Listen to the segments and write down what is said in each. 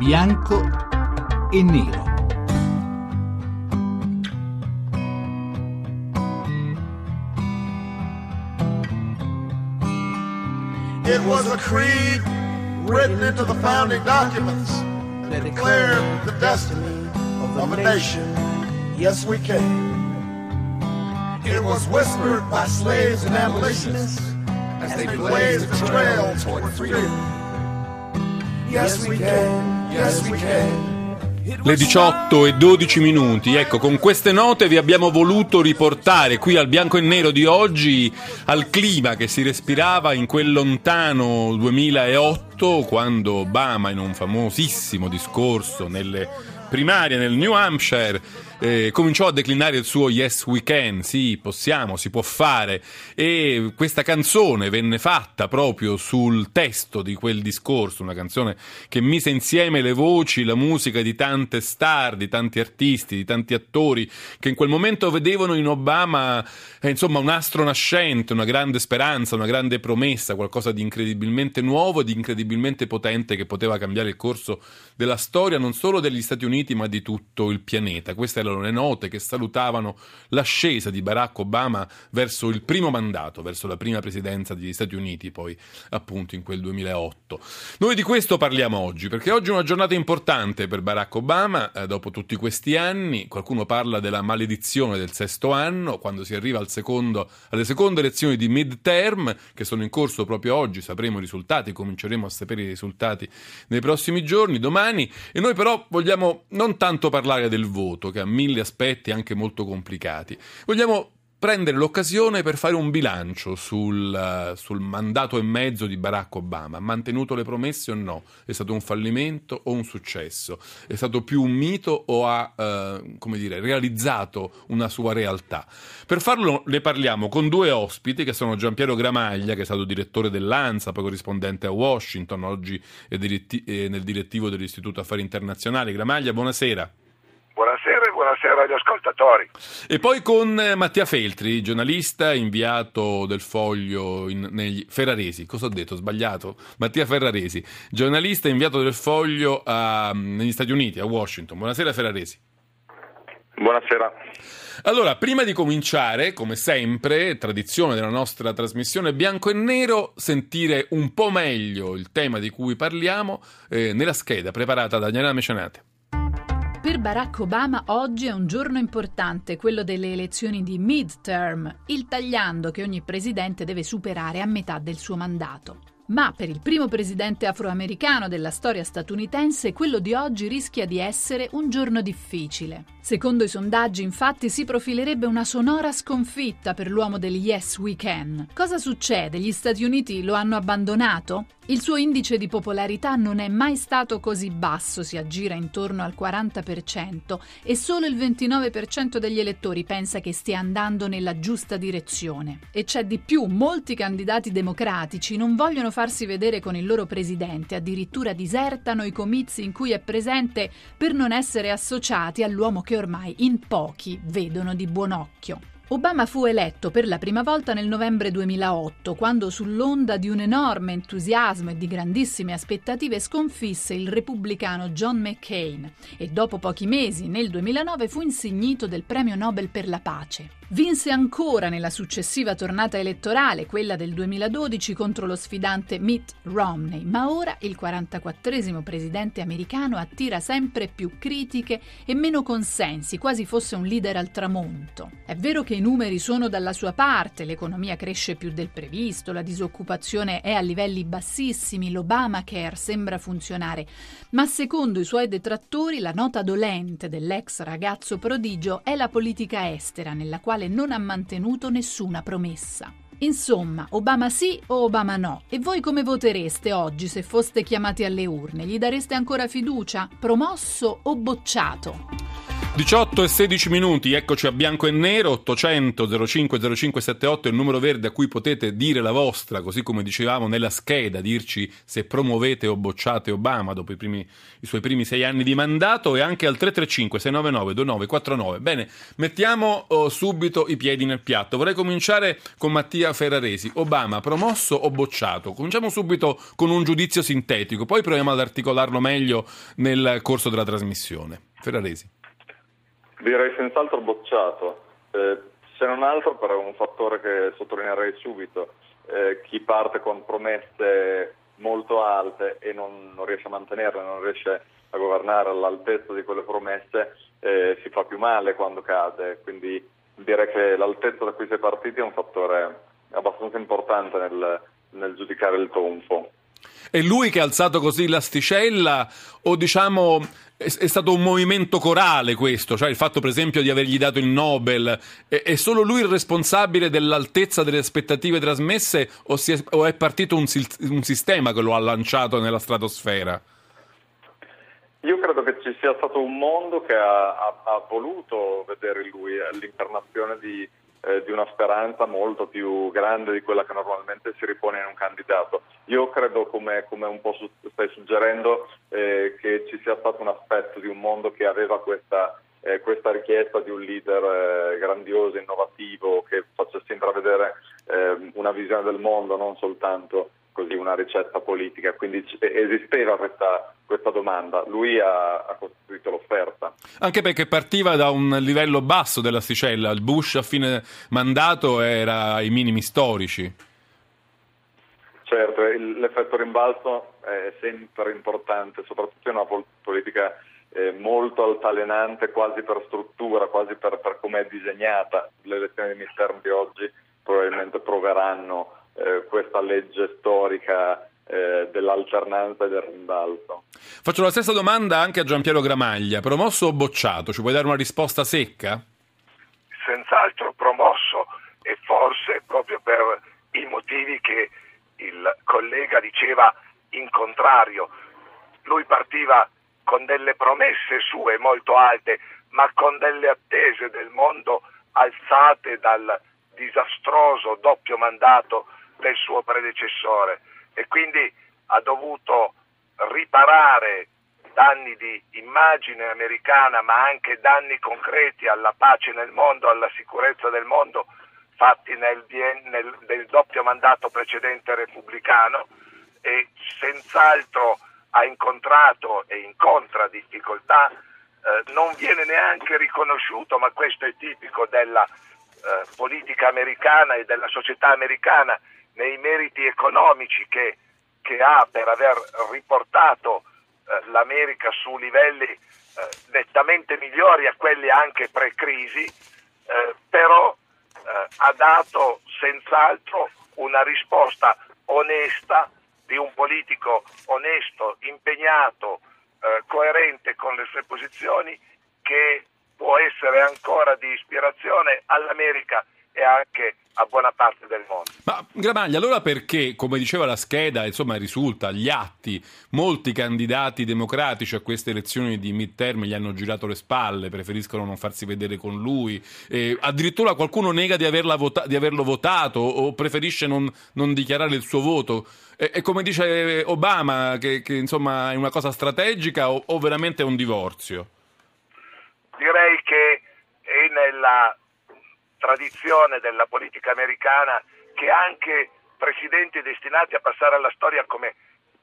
bianco e nero. It was a creed written into the founding documents that declared the destiny of a nation. Yes, we can. It was whispered by slaves and abolitionists as they blazed the trail toward freedom. Yes, we can. Yes, we can. Le 18 e 12 minuti, ecco, con queste note vi abbiamo voluto riportare qui al bianco e nero di oggi al clima che si respirava in quel lontano 2008 quando Obama in un famosissimo discorso nelle primarie nel New Hampshire eh, cominciò a declinare il suo Yes We Can, sì, possiamo, si può fare e questa canzone venne fatta proprio sul testo di quel discorso, una canzone che mise insieme le voci, la musica di tante star, di tanti artisti, di tanti attori che in quel momento vedevano in Obama eh, insomma un astro nascente, una grande speranza, una grande promessa, qualcosa di incredibilmente nuovo, di incredibilmente potente che poteva cambiare il corso della storia non solo degli Stati Uniti ma di tutto il pianeta. Questa erano le note che salutavano l'ascesa di Barack Obama verso il primo mandato, verso la prima presidenza degli Stati Uniti, poi appunto in quel 2008. Noi di questo parliamo oggi, perché oggi è una giornata importante per Barack Obama, eh, dopo tutti questi anni, qualcuno parla della maledizione del sesto anno, quando si arriva al secondo, alle seconde elezioni di midterm, che sono in corso proprio oggi, sapremo i risultati, cominceremo a sapere i risultati nei prossimi giorni, domani, e noi però vogliamo non tanto parlare del voto, che ha mille aspetti anche molto complicati. Vogliamo prendere l'occasione per fare un bilancio sul, sul, mandato e mezzo di Barack Obama. Ha mantenuto le promesse o no? È stato un fallimento o un successo? È stato più un mito o ha, eh, dire, realizzato una sua realtà? Per farlo ne parliamo con due ospiti che sono Giampiero Gramaglia, che è stato direttore dell'ANSA, poi corrispondente a Washington, oggi è, diretti- è nel direttivo dell'Istituto Affari Internazionali. Gramaglia, buonasera. Buonasera agli ascoltatori. E poi con eh, Mattia Feltri, giornalista inviato del Foglio in, negli Ferraresi. Cosa ho detto? Sbagliato? Mattia Ferraresi, giornalista inviato del Foglio a, negli Stati Uniti, a Washington. Buonasera Ferraresi. Buonasera. Allora, prima di cominciare, come sempre, tradizione della nostra trasmissione bianco e nero, sentire un po' meglio il tema di cui parliamo eh, nella scheda preparata da Daniela Mecenate. Per Barack Obama oggi è un giorno importante, quello delle elezioni di midterm, il tagliando che ogni presidente deve superare a metà del suo mandato. Ma per il primo presidente afroamericano della storia statunitense, quello di oggi rischia di essere un giorno difficile. Secondo i sondaggi, infatti, si profilerebbe una sonora sconfitta per l'uomo del Yes We Can. Cosa succede? Gli Stati Uniti lo hanno abbandonato? Il suo indice di popolarità non è mai stato così basso, si aggira intorno al 40% e solo il 29% degli elettori pensa che stia andando nella giusta direzione. E c'è di più, molti candidati democratici non vogliono farsi vedere con il loro presidente, addirittura disertano i comizi in cui è presente per non essere associati all'uomo che ormai in pochi vedono di buon occhio. Obama fu eletto per la prima volta nel novembre 2008, quando sull'onda di un enorme entusiasmo e di grandissime aspettative sconfisse il repubblicano John McCain e dopo pochi mesi, nel 2009, fu insignito del Premio Nobel per la pace. Vinse ancora nella successiva tornata elettorale, quella del 2012, contro lo sfidante Mitt Romney, ma ora il 44 presidente americano attira sempre più critiche e meno consensi, quasi fosse un leader al tramonto. È vero che i numeri sono dalla sua parte, l'economia cresce più del previsto, la disoccupazione è a livelli bassissimi, l'Obamacare sembra funzionare, ma secondo i suoi detrattori la nota dolente dell'ex ragazzo prodigio è la politica estera, nella quale quale non ha mantenuto nessuna promessa. Insomma, Obama sì o Obama no? E voi come votereste oggi se foste chiamati alle urne? Gli dareste ancora fiducia? Promosso o bocciato? 18 e 16 minuti, eccoci a bianco e nero, 800 05 0578 è il numero verde a cui potete dire la vostra, così come dicevamo nella scheda, dirci se promuovete o bocciate Obama dopo i, primi, i suoi primi sei anni di mandato e anche al 335 699 2949. Bene, mettiamo oh, subito i piedi nel piatto. Vorrei cominciare con Mattia Ferraresi. Obama, promosso o bocciato? Cominciamo subito con un giudizio sintetico, poi proviamo ad articolarlo meglio nel corso della trasmissione. Ferraresi. Direi senz'altro bocciato, eh, se non altro per un fattore che sottolineerei subito, eh, chi parte con promesse molto alte e non, non, riesce a mantenerle, non riesce a governare all'altezza di quelle promesse, eh, si fa più male quando cade, quindi direi che l'altezza da cui si è partiti è un fattore abbastanza importante nel, nel giudicare il tonfo. È lui che ha alzato così l'asticella o diciamo è, stato un movimento corale questo, cioè il fatto per esempio di avergli dato il Nobel, è, solo lui il responsabile dell'altezza delle aspettative trasmesse o, è, o è, partito un, un sistema che lo ha lanciato nella stratosfera? Io credo che ci sia stato un mondo che ha, ha, ha voluto vedere lui l'incarnazione di eh, di una speranza molto più grande di quella che normalmente si ripone in un candidato. Io credo, come, come un po' stai suggerendo, eh, che ci sia stato un aspetto di un mondo che aveva questa, eh, questa richiesta di un leader eh, grandioso, innovativo, che facesse intravedere eh, una visione del mondo, non soltanto così una ricetta politica, quindi esisteva questa, questa domanda, lui ha, ha, costruito l'offerta. Anche perché partiva da un livello basso dell'asticella, il Bush a fine mandato era ai minimi storici. Certo, l'effetto rimbalzo è sempre importante, soprattutto in una politica eh, molto altalenante, quasi per struttura, quasi per, per come è disegnata. Le elezioni di midterm di oggi probabilmente proveranno eh, questa legge storica eh, dell'alternanza e del rimbalzo. Faccio la stessa domanda anche a Giampiero Gramaglia. Promosso o bocciato? Ci puoi dare una risposta secca? Senz'altro promosso e forse proprio per i motivi che il collega diceva in contrario. Lui partiva con delle promesse sue molto alte, ma con delle attese del mondo alzate dal disastroso doppio mandato del suo predecessore e quindi ha dovuto riparare danni di immagine americana ma anche danni concreti alla pace nel mondo, alla sicurezza del mondo fatti nel, nel, nel doppio mandato precedente repubblicano e senz'altro ha incontrato e incontra difficoltà, eh, non viene neanche riconosciuto, ma questo è tipico della eh, politica americana e della società americana, nei meriti economici che, che ha per aver riportato eh, l'America su livelli eh, nettamente migliori a quelli anche pre-crisi, eh, però eh, ha dato senz'altro una risposta onesta di un politico onesto, impegnato, eh, coerente con le sue posizioni che può essere ancora di ispirazione all'America e anche a buona parte del mondo. Ma Gramaglia, allora perché, come diceva la scheda, insomma risulta agli atti, molti candidati democratici a queste elezioni di midterm gli hanno girato le spalle, preferiscono non farsi vedere con lui, eh, addirittura qualcuno nega di, vota- di, averlo votato o preferisce non, non dichiarare il suo voto. E, e come dice Obama, che, che, insomma è una cosa strategica o, o veramente è un divorzio? Direi che è nella tradizione della politica americana che anche presidenti destinati a passare alla storia come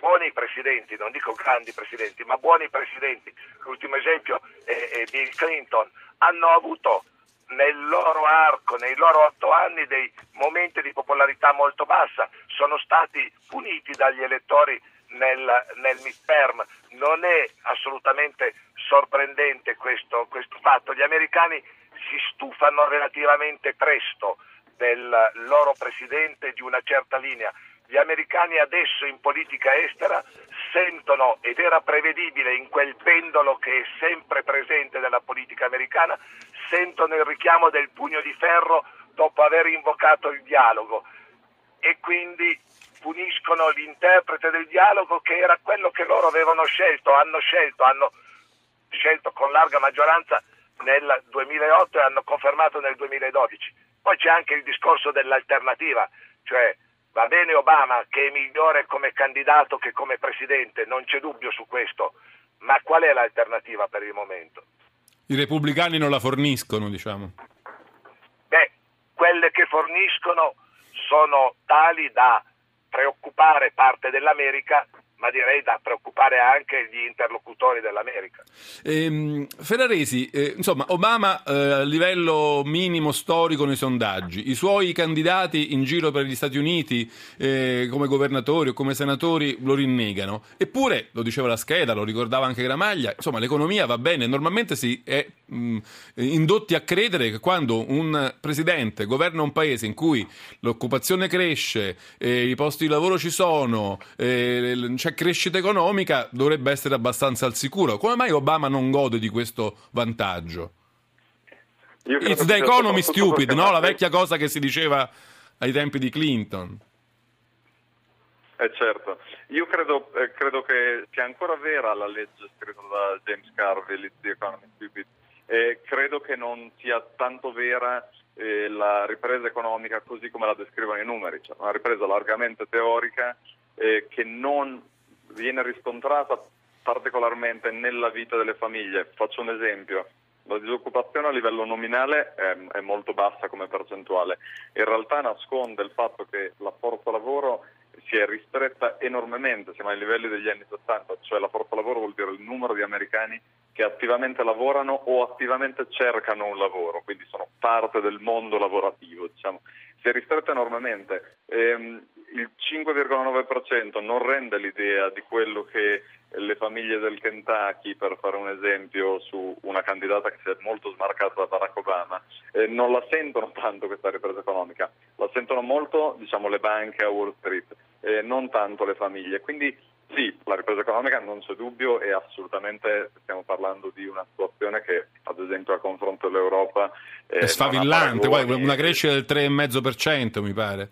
buoni presidenti, non dico grandi presidenti, ma buoni presidenti, l'ultimo esempio è, Bill Clinton, hanno avuto nel loro arco, nei loro otto anni, dei momenti di popolarità molto bassa, sono stati puniti dagli elettori nel, nel midterm. Non è assolutamente sorprendente questo, questo fatto. Gli americani si stufano relativamente presto del loro presidente di una certa linea. Gli americani adesso in politica estera sentono, ed era prevedibile in quel pendolo che è sempre presente nella politica americana, sentono il richiamo del pugno di ferro dopo aver invocato il dialogo e quindi puniscono l'interprete del dialogo che era quello che loro avevano scelto, hanno scelto, hanno scelto con larga maggioranza nel 2008 e hanno confermato nel 2012. Poi c'è anche il discorso dell'alternativa, cioè va bene Obama che è migliore come candidato che come presidente, non c'è dubbio su questo, ma qual è l'alternativa per il momento? I repubblicani non la forniscono, diciamo. Beh, quelle che forniscono sono tali da preoccupare parte dell'America ma direi da preoccupare anche gli interlocutori dell'America. Ehm, Ferraresi, eh, insomma, Obama eh, a livello minimo storico nei sondaggi, i suoi candidati in giro per gli Stati Uniti eh, come governatori o come senatori lo rinnegano, eppure, lo diceva la scheda, lo ricordava anche Gramaglia, insomma l'economia va bene, normalmente si è mh, indotti a credere che quando un presidente governa un paese in cui l'occupazione cresce, eh, i posti di lavoro ci sono, eh, c'è crescita economica dovrebbe essere abbastanza al sicuro. Come mai Obama non gode di questo vantaggio? It's the economy stupid, no? La vecchia cosa che si diceva ai tempi di Clinton. Eh certo, io credo, eh, credo che sia ancora vera la legge scritta da James Carville, It's the economy stupid, e credo che non sia tanto vera eh, la ripresa economica così come la descrivono i numeri, cioè una ripresa largamente teorica eh, che non viene riscontrata particolarmente nella vita delle famiglie. Faccio un esempio. La disoccupazione a livello nominale è, è, molto bassa come percentuale. In realtà nasconde il fatto che la forza lavoro si è ristretta enormemente, siamo ai livelli degli anni 60, cioè la forza lavoro vuol dire il numero di americani che attivamente lavorano o attivamente cercano un lavoro, quindi sono parte del mondo lavorativo, diciamo. si è ristretta enormemente. Ehm, il 5,9% non rende l'idea di quello che le famiglie del Kentucky, per fare un esempio su una candidata che si è molto smarcata da Barack Obama, eh, non la sentono tanto questa ripresa economica, la sentono molto diciamo, le banche a Wall Street, eh, non tanto le famiglie. Quindi sì, la ripresa economica non c'è dubbio e assolutamente stiamo parlando di una situazione che ad esempio a confronto dell'Europa eh, è sfavillante, una crescita del 3,5% mi pare.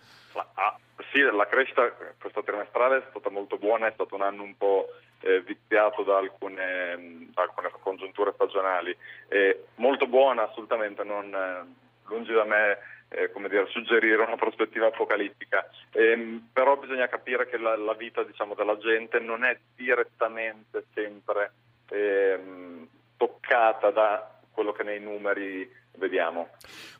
Ah, sì, la crescita questa trimestrale è stata molto buona, è stato un anno un po' eh, viziato da alcune, da alcune, congiunture stagionali. Eh, molto buona assolutamente, non, eh, lungi da me eh, come dire, suggerire una prospettiva apocalittica, ehm, però bisogna capire che la, la vita diciamo, della gente non è direttamente sempre ehm, toccata da quello che nei numeri vediamo.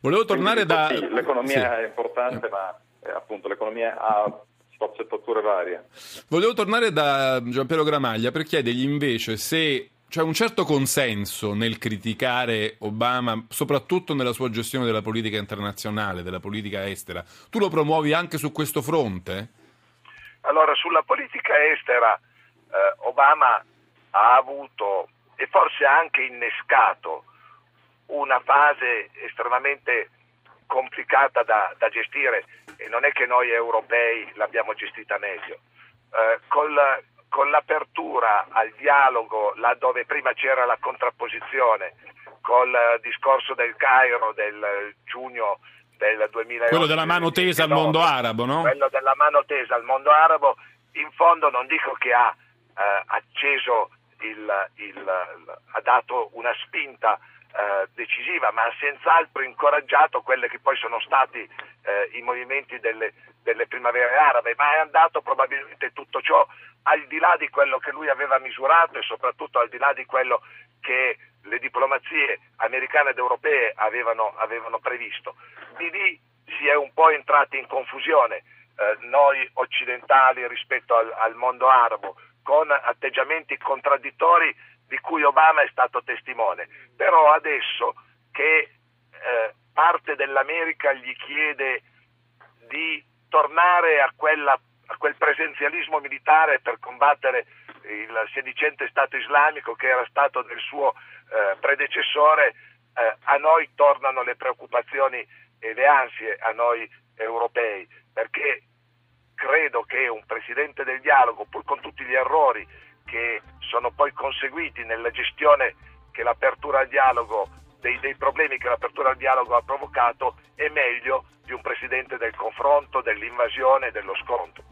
Volevo tornare Quindi, da... Sì, l'economia sì. è importante, ma eh, appunto l'economia ha sfaccettature varie. Volevo tornare da Giampiero Gramaglia per chiedergli invece se c'è un certo consenso nel criticare Obama, soprattutto nella sua gestione della politica internazionale, della politica estera. Tu lo promuovi anche su questo fronte? Allora, sulla politica estera eh, Obama ha avuto e forse ha anche innescato una fase estremamente complicata da, da, gestire e non è che noi europei l'abbiamo gestita meglio. Eh, col, con l'apertura al dialogo laddove prima c'era la contrapposizione, col discorso del Cairo del giugno del 2008. Quello della mano tesa al mondo arabo, no? Quello della mano tesa al mondo arabo, in fondo non dico che ha eh, acceso il, il, ha dato una spinta eh, decisiva, ma ha senz'altro incoraggiato quelli che poi sono stati eh, i movimenti delle, delle, primavere arabe, ma è andato probabilmente tutto ciò al di là di quello che lui aveva misurato e soprattutto al di là di quello che le diplomazie americane ed europee avevano, avevano previsto. Di lì si è un po' entrati in confusione eh, noi occidentali rispetto al, al mondo arabo, con atteggiamenti contraddittori di cui Obama è stato testimone, però adesso che eh, parte dell'America gli chiede di tornare a, quella, a, quel presenzialismo militare per combattere il sedicente Stato islamico che era stato del suo eh, predecessore, eh, a noi tornano le preoccupazioni e le ansie, a noi europei, perché credo che un presidente del dialogo, pur con tutti gli errori che sono poi conseguiti nella gestione che l'apertura al dialogo dei, dei, problemi che l'apertura al dialogo ha provocato è meglio di un presidente del confronto, dell'invasione dello scontro.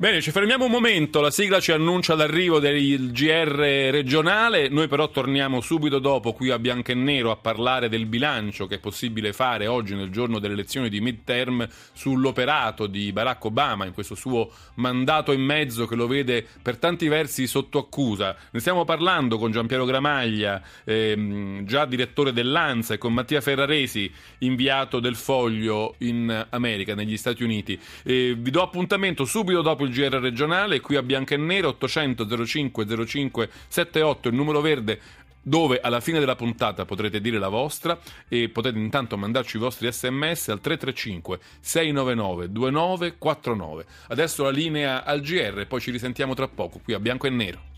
Bene, ci fermiamo un momento, la sigla ci annuncia l'arrivo del GR regionale, noi però torniamo subito dopo qui a Bianco e Nero a parlare del bilancio che è possibile fare oggi nel giorno delle elezioni di midterm sull'operato di Barack Obama in questo suo mandato e mezzo che lo vede per tanti versi sotto accusa. Ne stiamo parlando con Giampiero Gramaglia, ehm, già direttore dell'ANSA e con Mattia Ferraresi, inviato del Foglio in America, negli Stati Uniti. E vi do appuntamento subito dopo il GR regionale, qui a bianco e nero 800 05 05 78 il numero verde dove alla fine della puntata potrete dire la vostra e potete intanto mandarci i vostri sms al 335 699 2949. Adesso la linea al GR, poi ci risentiamo tra poco qui a bianco e nero.